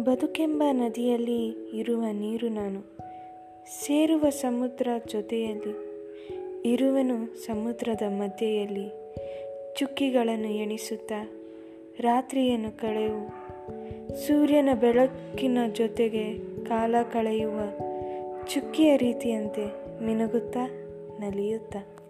ಬದುಕೆಂಬ ನದಿಯಲ್ಲಿ ಇರುವ ನೀರು ನಾನು. ಸೇರುವ ಸಮುದ್ರ ಜೊತೆಯಲ್ಲಿ, ಇರುವನು ಸಮುದ್ರದ ಮಧ್ಯೆಯಲ್ಲಿ ಚುಕ್ಕಿಗಳನ್ನು ಎಣಿಸುತ್ತಾ ರಾತ್ರಿಯನ್ನು ಕಳೆಯುವು ಸೂರ್ಯನ ಬೆಳಕಿನ ಜೊತೆಗೆ ಕಾಲ ಕಳೆಯುವ ಚುಕ್ಕಿಯ ರೀತಿಯಂತೆ ಮಿನುಗುತ್ತಾ ನಲಿಯುತ್ತಾ.